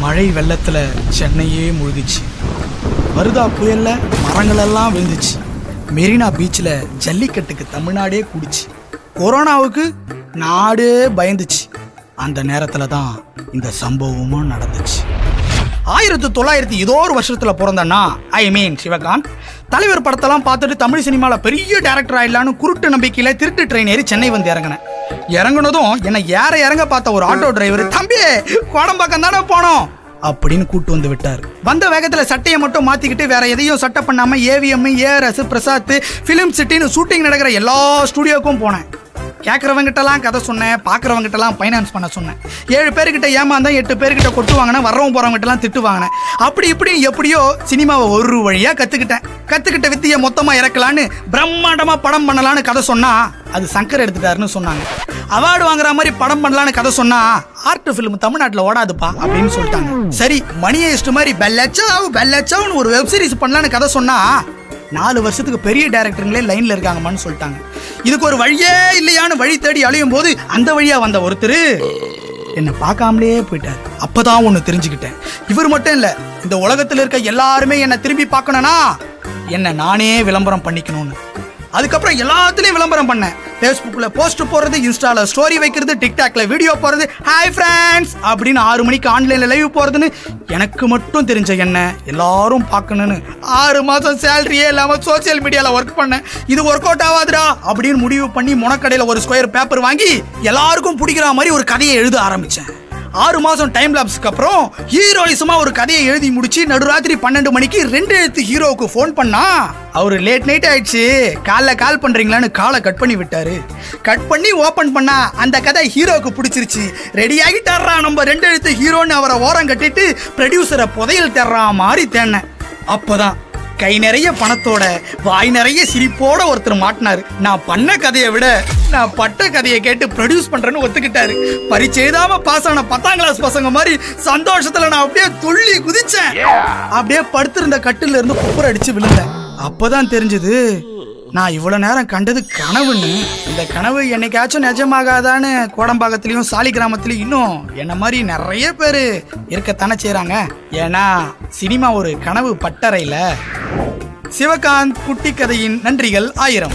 மழை வெள்ளத்தில் சென்னையே முழுகிச்சு. வருதா புயலில் மரங்களெல்லாம் விழுந்துச்சு. மெரினா பீச்சில் ஜல்லிக்கட்டுக்கு தமிழ்நாடே கூடிச்சு. கொரோனாவுக்கு நாடே பயந்துச்சு. அந்த நேரத்தில் தான் இந்த சம்பவமும் நடந்துச்சு. ஆயிரத்தி தொள்ளாயிரத்தி ஏதோ ஒரு வருஷத்தில் பிறந்தனா ஐ மீன் சிவகாந்த் தலைவர் படத்தெல்லாம் பார்த்துட்டு தமிழ் சினிமாவில் பெரிய டேரக்டர் ஆயிடலான்னு குருட்டு நம்பிக்கையில் திருட்டு ட்ரெயின் ஏறி சென்னை வந்து இறங்கினேன். இறங்குனதும் என்னை ஏற இறங்க பார்த்த ஒரு ஆட்டோ டிரைவர் தம்பி கோடம்பாக்கம் தானே போனோம்? அப்படின்னு கூட்டு வந்து விட்டார். வந்த வேகத்துல சட்டையை மட்டும் மாத்திக்கிட்டு வேற எதையும் சட்டை பண்ணாம ஏவிஎம் ஏஆர்எஸ் பிரசாத் ஃபிலிம் சிட்டின்னு ஷூட்டிங் நடக்கிற எல்லா ஸ்டுடியோக்கும் போனேன். கேட்குறவங்கிட்டலாம் கதை சொன்னேன் பார்க்குறவங்கிட்டலாம் ஃபைனான்ஸ் பண்ண சொன்னேன். ஏழு பேர்கிட்ட ஏமாந்தான் எட்டு பேர்கிட்ட கொட்டு வாங்கினேன் வர்றவங்க போகிறவங்கிட்டலாம் திட்டு வாங்கினேன். அப்படி இப்படி எப்படியோ சினிமாவை ஒரு வழியாக கற்றுக்கிட்டேன் கற்றுக்கிட்ட வித்தியை மொத்தமாக இறக்கலான்னு பிரம்மாண்டமாக படம் பண்ணலான்னு கதை சொன்னால் அது சங்கர் எடுத்துட்டாருன்னு சொன்னாங்க. அவார்டு வாங்குற மாதிரி படம் பண்ணலான்னு கதை சொன்னா ஆர்ட் ஃபிலிம் தமிழ்நாட்டில் ஓடாதுப்பா அப்படின்னு சொல்லிட்டாங்க. சரி மணியை ஹெஸ்ட் மாதிரி பெல்லச்சாவ் பெல்லச்சாவ்னு ஒரு வெப் சீரிஸ் பண்ணலான்னு கதை சொன்னா நாலு வருஷத்துக்கு பெரிய டேரக்டருங்களே லைன்ல இருக்காங்கம்மான்னு சொல்லிட்டாங்க. இதுக்கு ஒரு வழியே இல்லையான்னு வழி தேடி அழையும் போது அந்த வழியா வந்த ஒருத்தர் என்னை பார்க்காமலே போயிட்டார். அப்பதான் ஒன்று தெரிஞ்சுக்கிட்டேன். இவர் மட்டும் இல்ல இந்த உலகத்துல இருக்க எல்லாருமே என்னை திரும்பி பார்க்கணும்னா என்னை நானே விளம்பரம் பண்ணிக்கணும்னு. அதுக்கப்புறம் எல்லாத்துலயும் விளம்பரம் பண்ணேன். ஃபேஸ்புக்கில் போஸ்ட் போடுறது இன்ஸ்டால ஸ்டோரி வைக்கிறது டிக்டாக்ல வீடியோ போடுறது. ஹாய் ஃப்ரெண்ட்ஸ் அப்படின்னு ஆறு மணிக்கு ஆன்லைனில் லைவ் போகிறதுன்னு எனக்கு மட்டும் தெரிஞ்ச என்ன? எல்லாரும் பார்க்கணும்னு. ஆறு மாதம் சேலரியே இல்லாமல் சோசியல் மீடியாவில் ஒர்க் பண்ணேன். இது ஒர்க் அவுட் ஆகாதுடா அப்படின்னு முடிவு பண்ணி முனக்கடையில் ஒரு ஸ்கொயர் பேப்பர் வாங்கி எல்லாருக்கும் பிடிக்கிற மாதிரி ஒரு கதையை எழுத ஆரம்பித்தேன் ஆறு மாதம் டைம் லாப்ஸ்க்கு அப்புறம் ஹீரோயிசமாக ஒரு கதையை எழுதி முடிச்சு நடுராத்திரி பன்னெண்டு மணிக்கு ரெண்டு எழுத்து ஹீரோவுக்கு ஃபோன் பண்ணா அவர் லேட் நைட் ஆயிடுச்சு. காலைல கால் பண்ணுறீங்களான்னு காலை கட் பண்ணி விட்டாரு. கட் பண்ணி ஓப்பன் பண்ணா அந்த கதை ஹீரோவுக்கு பிடிச்சிருச்சு. ரெடி ஆகிட்டாரா நம்ம ரெண்டு எழுத்து ஹீரோன்னு அவரை ஓரம் கட்டிட்டு ப்ரொடியூசரை புதையல் தர்றா மாதிரி தேடினேன் அப்போதான் கை நிறைய பணத்தோட வாய் நிறைய சிரிப்போட ஒருத்தர் மாட்டினார். நான் பண்ண கதையை விட நான் பட்ட கதையை கேட்டு ப்ரொடியூஸ் பண்றேன்னு ஒத்துக்கிட்டாரு. பரிச்சேதாம பாஸ் ஆன பத்தாம் கிளாஸ் பசங்க மாதிரி சந்தோஷத்துல நான் அப்படியே துள்ளி குதிச்சேன். அப்படியே படுத்திருந்த கட்டில இருந்து குப்புற அடிச்சு விழுந்தேன். அப்பதான் தெரிஞ்சது நான் இவ்வளவு நேரம் கண்டது கனவுன்னு. இந்த கனவு என்னைக்காச்சும் நிஜமாகாதான்னு கோடம்பாக்கத்துலயும் சாலி கிராமத்துலேயும் இன்னும் என்ன மாதிரி நிறைய பேர் இருக்கத்தானே செய்கிறாங்க ஏன்னா சினிமா ஒரு கனவு பட்டறையில. சிவகாந்த் குட்டி கதையின் நன்றிகள் ஆயிரம்.